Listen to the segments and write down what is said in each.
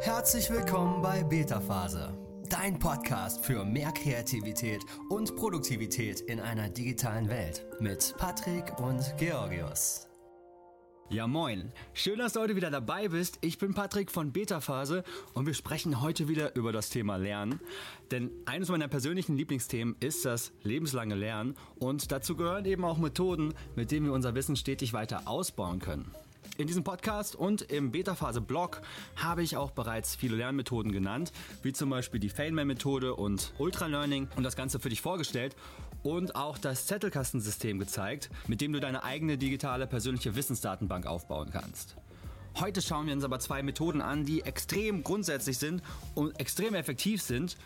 Herzlich willkommen bei Beta Phase, dein Podcast für mehr Kreativität und Produktivität in einer digitalen Welt mit Patrick und Georgios. Ja moin, schön, dass du heute wieder dabei bist. Ich bin Patrick von Beta Phase und wir sprechen heute wieder über das Thema Lernen. Denn eines meiner persönlichen Lieblingsthemen ist das lebenslange Lernen und dazu gehören eben auch Methoden, mit denen wir unser Wissen stetig weiter ausbauen können. In diesem Podcast und im Beta-Phase-Blog habe ich auch bereits viele Lernmethoden genannt, wie zum Beispiel die Feynman-Methode und Ultralearning und das Ganze für dich vorgestellt und auch das Zettelkastensystem gezeigt, mit dem du deine eigene digitale persönliche Wissensdatenbank aufbauen kannst. Heute schauen wir uns aber zwei Methoden an, die extrem grundsätzlich sind und extrem effektiv sind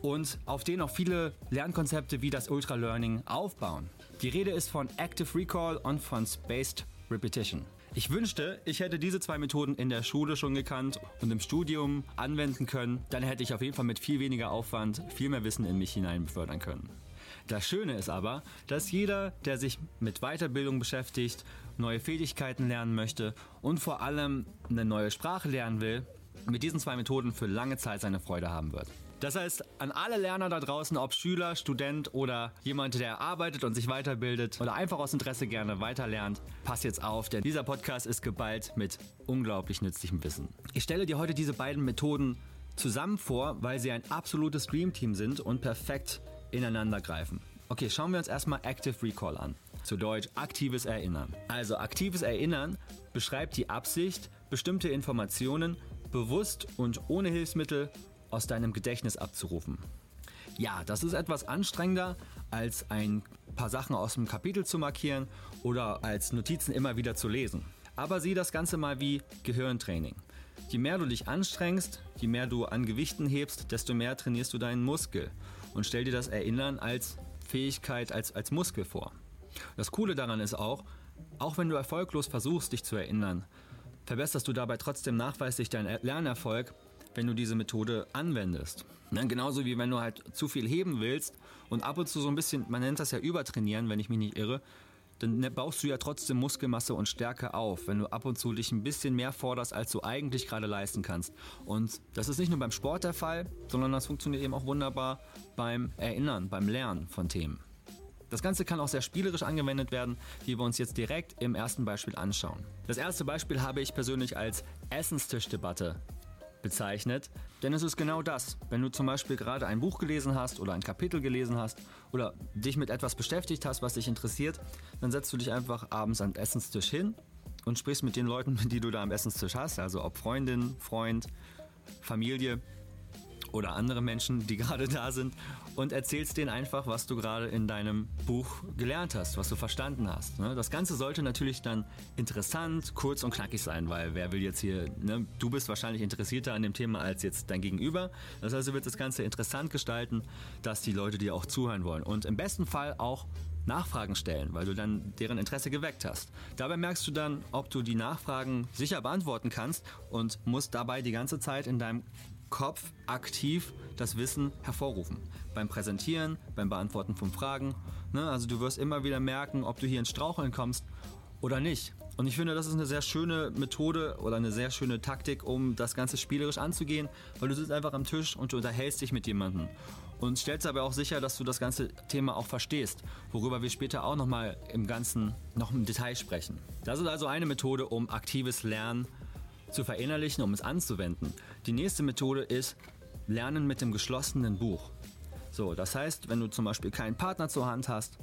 und auf denen auch viele Lernkonzepte wie das Ultralearning aufbauen. Die Rede ist von Active Recall und von Spaced Repetition. Ich wünschte, ich hätte diese zwei Methoden in der Schule schon gekannt und im Studium anwenden können. Dann hätte ich auf jeden Fall mit viel weniger Aufwand viel mehr Wissen in mich hinein befördern können. Das Schöne ist aber, dass jeder, der sich mit Weiterbildung beschäftigt, neue Fähigkeiten lernen möchte und vor allem eine neue Sprache lernen will, mit diesen zwei Methoden für lange Zeit seine Freude haben wird. Das heißt, an alle Lerner da draußen, ob Schüler, Student oder jemand, der arbeitet und sich weiterbildet oder einfach aus Interesse gerne weiterlernt, pass jetzt auf, denn dieser Podcast ist geballt mit unglaublich nützlichem Wissen. Ich stelle dir heute diese beiden Methoden zusammen vor, weil sie ein absolutes Dreamteam sind und perfekt ineinander greifen. Okay, schauen wir uns erstmal Active Recall an. Zu Deutsch aktives Erinnern. Also aktives Erinnern beschreibt die Absicht, bestimmte Informationen bewusst und ohne Hilfsmittel aus deinem Gedächtnis abzurufen. Ja, das ist etwas anstrengender, als ein paar Sachen aus dem Kapitel zu markieren oder als Notizen immer wieder zu lesen. Aber sieh das Ganze mal wie Gehirntraining. Je mehr du dich anstrengst, je mehr du an Gewichten hebst, desto mehr trainierst du deinen Muskel. Und stell dir das Erinnern als Fähigkeit, als, als Muskel vor. Das Coole daran ist auch, auch wenn du erfolglos versuchst, dich zu erinnern, verbesserst du dabei trotzdem nachweislich deinen Lernerfolg, wenn du diese Methode anwendest. Ne? Genauso wie wenn du halt zu viel heben willst und ab und zu so ein bisschen, man nennt das ja übertrainieren, wenn ich mich nicht irre, dann ne, baust du ja trotzdem Muskelmasse und Stärke auf, wenn du ab und zu dich ein bisschen mehr forderst, als du eigentlich gerade leisten kannst. Und das ist nicht nur beim Sport der Fall, sondern das funktioniert eben auch wunderbar beim Erinnern, beim Lernen von Themen. Das Ganze kann auch sehr spielerisch angewendet werden, wie wir uns jetzt direkt im ersten Beispiel anschauen. Das erste Beispiel habe ich persönlich als Essenstischdebatte bezeichnet. Denn es ist genau das. Wenn du zum Beispiel gerade ein Buch gelesen hast oder ein Kapitel gelesen hast oder dich mit etwas beschäftigt hast, was dich interessiert, dann setzt du dich einfach abends am Essenstisch hin und sprichst mit den Leuten, die du da am Essenstisch hast, also ob Freundin, Freund, Familie oder andere Menschen, die gerade da sind und erzählst denen einfach, was du gerade in deinem Buch gelernt hast, was du verstanden hast. Ne? Das Ganze sollte natürlich dann interessant, kurz und knackig sein, weil wer will jetzt hier, ne? du bist wahrscheinlich interessierter an dem Thema als jetzt dein Gegenüber. Das heißt, du willst das Ganze interessant gestalten, dass die Leute dir auch zuhören wollen und im besten Fall auch Nachfragen stellen, weil du dann deren Interesse geweckt hast. Dabei merkst du dann, ob du die Nachfragen sicher beantworten kannst und musst dabei die ganze Zeit in deinem Kopf aktiv das Wissen hervorrufen. Beim Präsentieren, beim Beantworten von Fragen. Ne? Also du wirst immer wieder merken, ob du hier ins Straucheln kommst oder nicht. Und ich finde, das ist eine sehr schöne Methode oder eine sehr schöne Taktik, um das Ganze spielerisch anzugehen, weil du sitzt einfach am Tisch und du unterhältst dich mit jemandem und stellst aber auch sicher, dass du das ganze Thema auch verstehst, worüber wir später auch nochmal im Ganzen noch im Detail sprechen. Das ist also eine Methode, um aktives Lernen zu verinnerlichen, um es anzuwenden. Die nächste Methode ist Lernen mit dem geschlossenen Buch. So, das heißt, wenn du zum Beispiel keinen Partner zur Hand hast,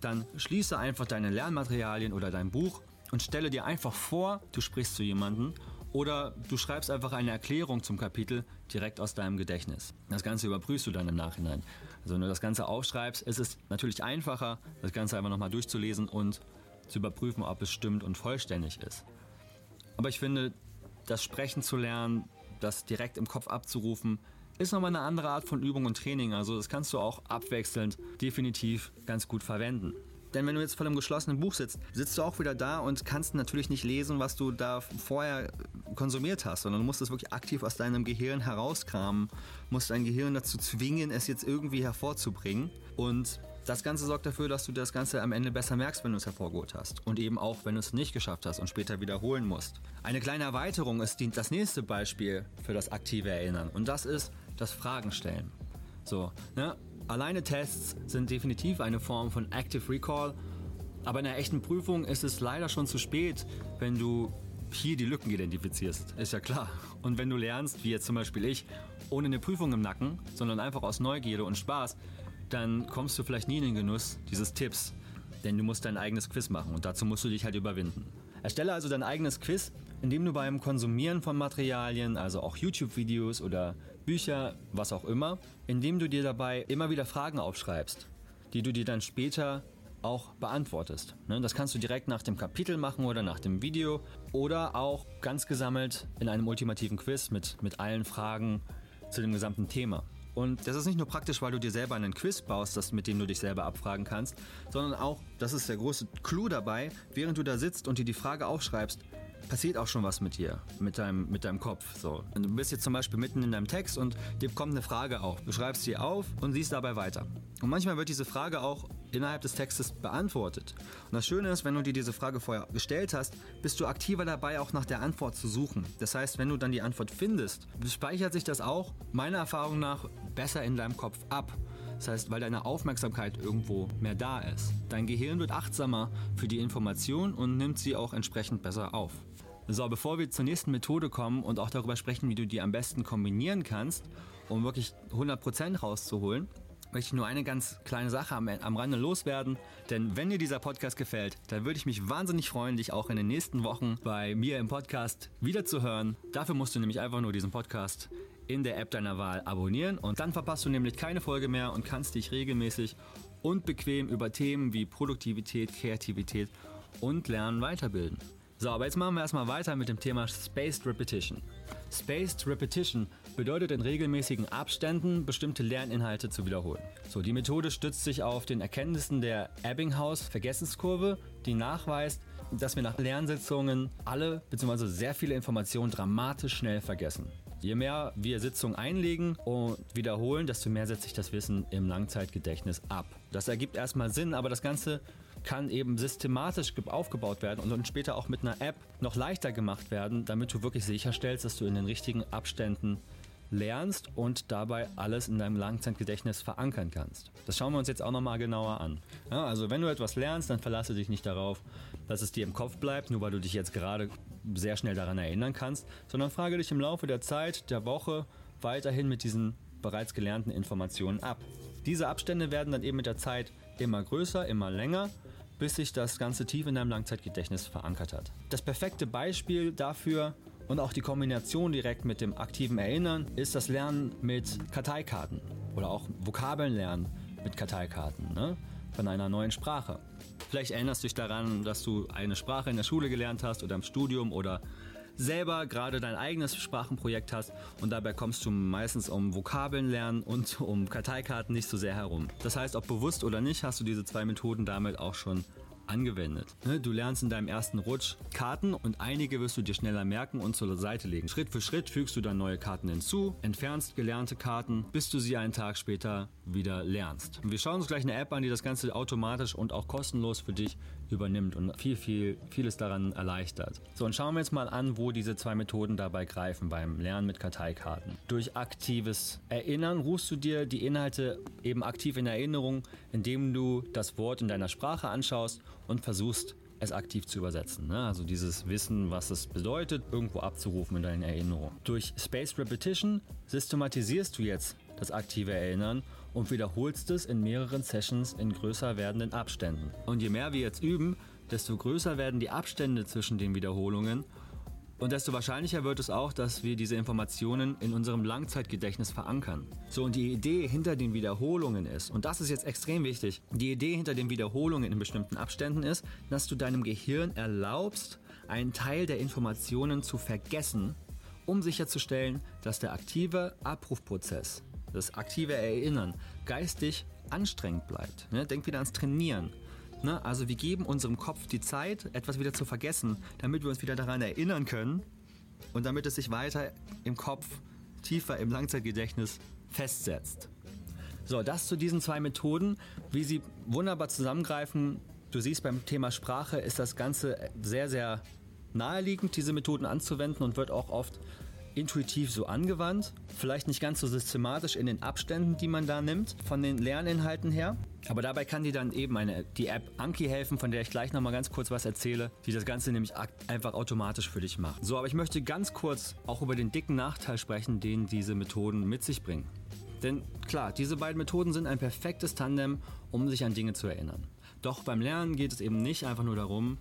dann schließe einfach deine Lernmaterialien oder dein Buch und stelle dir einfach vor, du sprichst zu jemandem oder du schreibst einfach eine Erklärung zum Kapitel direkt aus deinem Gedächtnis. Das Ganze überprüfst du dann im Nachhinein. Also wenn du das Ganze aufschreibst, ist es natürlich einfacher, das Ganze einfach nochmal durchzulesen und zu überprüfen, ob es stimmt und vollständig ist. Aber ich finde, das Sprechen zu lernen, das direkt im Kopf abzurufen, ist nochmal eine andere Art von Übung und Training. Also das kannst du auch abwechselnd definitiv ganz gut verwenden. Denn wenn du jetzt vor einem geschlossenen Buch sitzt, sitzt du auch wieder da und kannst natürlich nicht lesen, was du da vorher konsumiert hast, sondern du musst es wirklich aktiv aus deinem Gehirn herauskramen, musst dein Gehirn dazu zwingen, es jetzt irgendwie hervorzubringen. Und Das Ganze sorgt dafür, dass du das Ganze am Ende besser merkst, wenn du es hervorgeholt hast. Und eben auch, wenn du es nicht geschafft hast und später wiederholen musst. Eine kleine Erweiterung ist das nächste Beispiel für das aktive Erinnern. Und das ist das Fragen stellen. So, ne? Alleine Tests sind definitiv eine Form von Active Recall. Aber in einer echten Prüfung ist es leider schon zu spät, wenn du hier die Lücken identifizierst. Ist ja klar. Und wenn du lernst, wie jetzt zum Beispiel ich, ohne eine Prüfung im Nacken, sondern einfach aus Neugierde und Spaß, dann kommst du vielleicht nie in den Genuss dieses Tipps. Denn du musst dein eigenes Quiz machen und dazu musst du dich halt überwinden. Erstelle also dein eigenes Quiz, indem du beim Konsumieren von Materialien, also auch YouTube-Videos oder Bücher, was auch immer, indem du dir dabei immer wieder Fragen aufschreibst, die du dir dann später auch beantwortest. Ne, das kannst du direkt nach dem Kapitel machen oder nach dem Video oder auch ganz gesammelt in einem ultimativen Quiz mit, mit allen Fragen zu dem gesamten Thema. Und das ist nicht nur praktisch, weil du dir selber einen Quiz baust, das, mit dem du dich selber abfragen kannst, sondern auch, das ist der große Clou dabei, während du da sitzt und dir die Frage aufschreibst, passiert auch schon was mit dir, mit deinem, mit deinem Kopf. So. Und du bist jetzt zum Beispiel mitten in deinem Text und dir kommt eine Frage auf. Du schreibst sie auf und siehst dabei weiter. Und manchmal wird diese Frage auch innerhalb des Textes beantwortet. Und das Schöne ist, wenn du dir diese Frage vorher gestellt hast, bist du aktiver dabei, auch nach der Antwort zu suchen. Das heißt, wenn du dann die Antwort findest, speichert sich das auch meiner Erfahrung nach besser in deinem Kopf ab. Das heißt, weil deine Aufmerksamkeit irgendwo mehr da ist. Dein Gehirn wird achtsamer für die Information und nimmt sie auch entsprechend besser auf. So, bevor wir zur nächsten Methode kommen und auch darüber sprechen, wie du die am besten kombinieren kannst, um wirklich 100% rauszuholen, möchte ich nur eine ganz kleine Sache am, am Rande loswerden. Denn wenn dir dieser Podcast gefällt, dann würde ich mich wahnsinnig freuen, dich auch in den nächsten Wochen bei mir im Podcast wiederzuhören. Dafür musst du nämlich einfach nur diesen Podcast in der App deiner Wahl abonnieren und dann verpasst du nämlich keine Folge mehr und kannst dich regelmäßig und bequem über Themen wie Produktivität, Kreativität und Lernen weiterbilden. So, aber jetzt machen wir erstmal weiter mit dem Thema Spaced Repetition. Spaced Repetition bedeutet in regelmäßigen Abständen bestimmte Lerninhalte zu wiederholen. So, die Methode stützt sich auf den Erkenntnissen der Ebbinghaus-Vergessenskurve, die nachweist, dass wir nach Lernsitzungen alle bzw. sehr viele Informationen dramatisch schnell vergessen. Je mehr wir Sitzungen einlegen und wiederholen, desto mehr setzt sich das Wissen im Langzeitgedächtnis ab. Das ergibt erstmal Sinn, aber das Ganze kann eben systematisch aufgebaut werden und dann später auch mit einer App noch leichter gemacht werden, damit du wirklich sicherstellst, dass du in den richtigen Abständen lernst und dabei alles in deinem Langzeitgedächtnis verankern kannst. Das schauen wir uns jetzt auch nochmal genauer an. Ja, also wenn du etwas lernst, dann verlasse dich nicht darauf, dass es dir im Kopf bleibt, nur weil du dich jetzt gerade sehr schnell daran erinnern kannst, sondern frage dich im Laufe der Zeit, der Woche weiterhin mit diesen bereits gelernten Informationen ab. Diese Abstände werden dann eben mit der Zeit immer größer, immer länger bis sich das Ganze tief in deinem Langzeitgedächtnis verankert hat. Das perfekte Beispiel dafür und auch die Kombination direkt mit dem aktiven Erinnern ist das Lernen mit Karteikarten oder auch Vokabeln lernen mit Karteikarten ne? von einer neuen Sprache. Vielleicht erinnerst du dich daran, dass du eine Sprache in der Schule gelernt hast oder im Studium oder selber gerade dein eigenes Sprachenprojekt hast und dabei kommst du meistens um Vokabeln lernen und um Karteikarten nicht so sehr herum. Das heißt, ob bewusst oder nicht, hast du diese zwei Methoden damit auch schon angewendet. Ne, du lernst in deinem ersten Rutsch Karten und einige wirst du dir schneller merken und zur Seite legen. Schritt für Schritt fügst du dann neue Karten hinzu, entfernst gelernte Karten, bis du sie einen Tag später wieder lernst. wir schauen uns gleich eine App an, die das Ganze automatisch und auch kostenlos für dich übernimmt und viel, viel, vieles daran erleichtert. So, und schauen wir jetzt mal an, wo diese zwei Methoden dabei greifen beim Lernen mit Karteikarten. Durch aktives Erinnern rufst du dir die Inhalte eben aktiv in Erinnerung, indem du das Wort in deiner Sprache anschaust und versuchst, es aktiv zu übersetzen. Ne? Also dieses Wissen, was es bedeutet, irgendwo abzurufen in deinen Erinnerungen. Durch Spaced Repetition systematisierst du jetzt das aktive Erinnern und wiederholst es in mehreren Sessions in größer werdenden Abständen. Und je mehr wir jetzt üben, desto größer werden die Abstände zwischen den Wiederholungen und desto wahrscheinlicher wird es auch, dass wir diese Informationen in unserem Langzeitgedächtnis verankern. So, und die Idee hinter den Wiederholungen ist, und das ist jetzt extrem wichtig, die Idee hinter den Wiederholungen in bestimmten Abständen ist, dass du deinem Gehirn erlaubst, einen Teil der Informationen zu vergessen, um sicherzustellen, dass der aktive Abrufprozess, das aktive Erinnern, geistig anstrengend bleibt. Ne? Denk wieder ans Trainieren. Ne? Also wir geben unserem Kopf die Zeit, etwas wieder zu vergessen, damit wir uns wieder daran erinnern können und damit es sich weiter im Kopf tiefer im Langzeitgedächtnis festsetzt. So, das zu diesen zwei Methoden, wie sie wunderbar zusammengreifen. Du siehst, beim Thema Sprache ist das Ganze sehr, sehr naheliegend, diese Methoden anzuwenden und wird auch oft intuitiv so angewandt. Vielleicht nicht ganz so systematisch in den Abständen, die man da nimmt, von den Lerninhalten her. Aber dabei kann dir dann eben eine, die App Anki helfen, von der ich gleich nochmal ganz kurz was erzähle, die das Ganze nämlich einfach automatisch für dich macht. So, aber ich möchte ganz kurz auch über den dicken Nachteil sprechen, den diese Methoden mit sich bringen. Denn klar, diese beiden Methoden sind ein perfektes Tandem, um sich an Dinge zu erinnern. Doch beim Lernen geht es eben nicht einfach nur darum,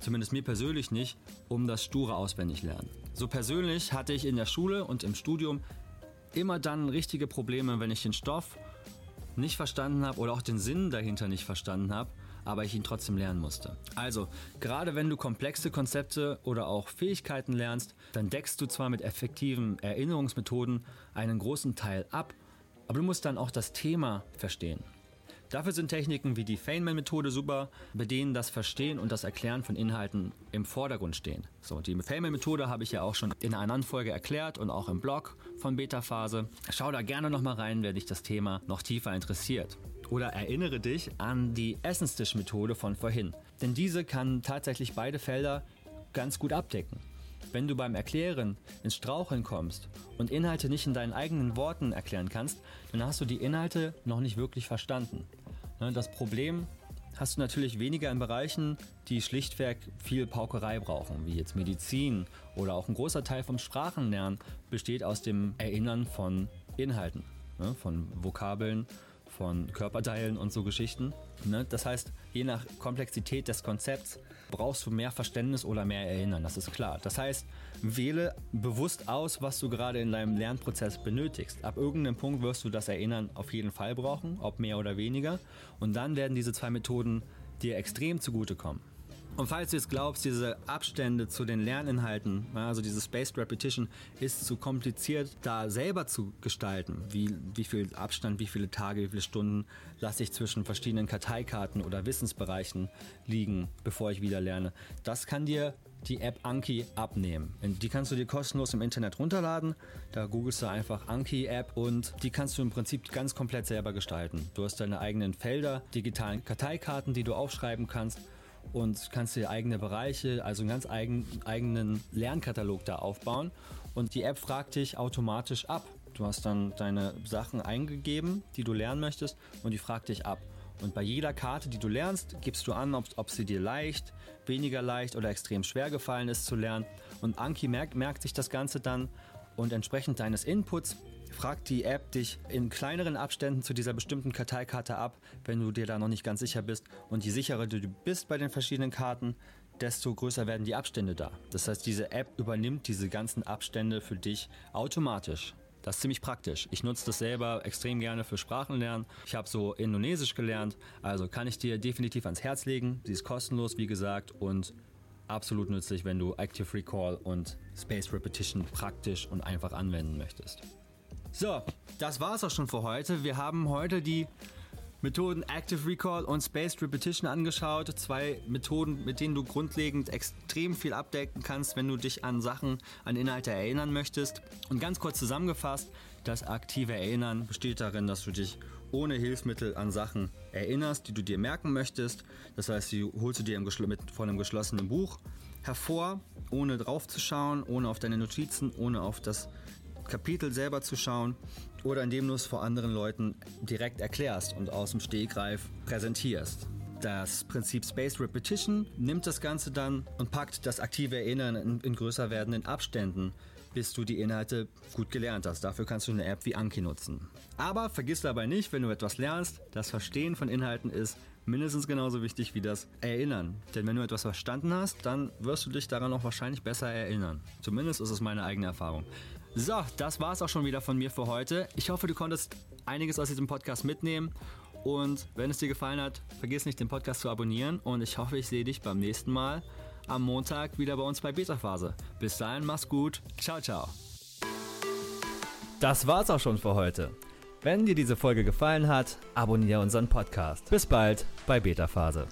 zumindest mir persönlich nicht, um das sture Auswendiglernen. So persönlich hatte ich in der Schule und im Studium immer dann richtige Probleme, wenn ich den Stoff nicht verstanden habe oder auch den Sinn dahinter nicht verstanden habe, aber ich ihn trotzdem lernen musste. Also, gerade wenn du komplexe Konzepte oder auch Fähigkeiten lernst, dann deckst du zwar mit effektiven Erinnerungsmethoden einen großen Teil ab, aber du musst dann auch das Thema verstehen. Dafür sind Techniken wie die Feynman-Methode super, bei denen das Verstehen und das Erklären von Inhalten im Vordergrund stehen. So, die Feynman-Methode habe ich ja auch schon in einer anderen Folge erklärt und auch im Blog von Beta-Phase. Schau da gerne nochmal rein, wer dich das Thema noch tiefer interessiert. Oder erinnere dich an die Essenstisch-Methode von vorhin. Denn diese kann tatsächlich beide Felder ganz gut abdecken. Wenn du beim Erklären ins Straucheln kommst und Inhalte nicht in deinen eigenen Worten erklären kannst, dann hast du die Inhalte noch nicht wirklich verstanden. Ne, das Problem hast du natürlich weniger in Bereichen, die schlichtweg viel Paukerei brauchen, wie jetzt Medizin oder auch ein großer Teil vom Sprachenlernen besteht aus dem Erinnern von Inhalten, ne, von Vokabeln, von Körperteilen und so Geschichten. Ne. Das heißt, je nach Komplexität des Konzepts brauchst du mehr Verständnis oder mehr Erinnern, das ist klar. Das heißt, wähle bewusst aus, was du gerade in deinem Lernprozess benötigst. Ab irgendeinem Punkt wirst du das Erinnern auf jeden Fall brauchen, ob mehr oder weniger. Und dann werden diese zwei Methoden dir extrem zugutekommen. Und falls du jetzt glaubst, diese Abstände zu den Lerninhalten, also diese Spaced Repetition, ist zu kompliziert, da selber zu gestalten, wie, wie viel Abstand, wie viele Tage, wie viele Stunden lasse ich zwischen verschiedenen Karteikarten oder Wissensbereichen liegen, bevor ich wieder lerne, das kann dir die App Anki abnehmen. Die kannst du dir kostenlos im Internet runterladen. Da googelst du einfach Anki App und die kannst du im Prinzip ganz komplett selber gestalten. Du hast deine eigenen Felder, digitalen Karteikarten, die du aufschreiben kannst und kannst dir eigene Bereiche, also einen ganz eigen, eigenen Lernkatalog da aufbauen. Und die App fragt dich automatisch ab. Du hast dann deine Sachen eingegeben, die du lernen möchtest, und die fragt dich ab. Und bei jeder Karte, die du lernst, gibst du an, ob, ob sie dir leicht, weniger leicht oder extrem schwer gefallen ist zu lernen. Und Anki merkt, merkt sich das Ganze dann und entsprechend deines Inputs fragt die App dich in kleineren Abständen zu dieser bestimmten Karteikarte ab, wenn du dir da noch nicht ganz sicher bist. Und je sicherer du bist bei den verschiedenen Karten, desto größer werden die Abstände da. Das heißt, diese App übernimmt diese ganzen Abstände für dich automatisch. Das ist ziemlich praktisch. Ich nutze das selber extrem gerne für Sprachenlernen. Ich habe so Indonesisch gelernt, also kann ich dir definitiv ans Herz legen. Sie ist kostenlos, wie gesagt, und absolut nützlich, wenn du Active Recall und Space Repetition praktisch und einfach anwenden möchtest. So, das war's auch schon für heute. Wir haben heute die Methoden Active Recall und Spaced Repetition angeschaut. Zwei Methoden, mit denen du grundlegend extrem viel abdecken kannst, wenn du dich an Sachen, an Inhalte erinnern möchtest. Und ganz kurz zusammengefasst, das aktive Erinnern besteht darin, dass du dich ohne Hilfsmittel an Sachen erinnerst, die du dir merken möchtest. Das heißt, die holst du dir mit, von einem geschlossenen Buch hervor, ohne drauf zu schauen, ohne auf deine Notizen, ohne auf das Kapitel selber zu schauen oder indem du es vor anderen Leuten direkt erklärst und aus dem Stegreif präsentierst. Das Prinzip Space Repetition nimmt das Ganze dann und packt das aktive Erinnern in, in größer werdenden Abständen, bis du die Inhalte gut gelernt hast. Dafür kannst du eine App wie Anki nutzen. Aber vergiss dabei nicht, wenn du etwas lernst, das Verstehen von Inhalten ist mindestens genauso wichtig wie das Erinnern. Denn wenn du etwas verstanden hast, dann wirst du dich daran auch wahrscheinlich besser erinnern. Zumindest ist es meine eigene Erfahrung. So, das war es auch schon wieder von mir für heute. Ich hoffe, du konntest einiges aus diesem Podcast mitnehmen. Und wenn es dir gefallen hat, vergiss nicht, den Podcast zu abonnieren. Und ich hoffe, ich sehe dich beim nächsten Mal am Montag wieder bei uns bei Beta Phase. Bis dahin, mach's gut. Ciao, ciao. Das war's auch schon für heute. Wenn dir diese Folge gefallen hat, abonniere unseren Podcast. Bis bald bei Beta Phase.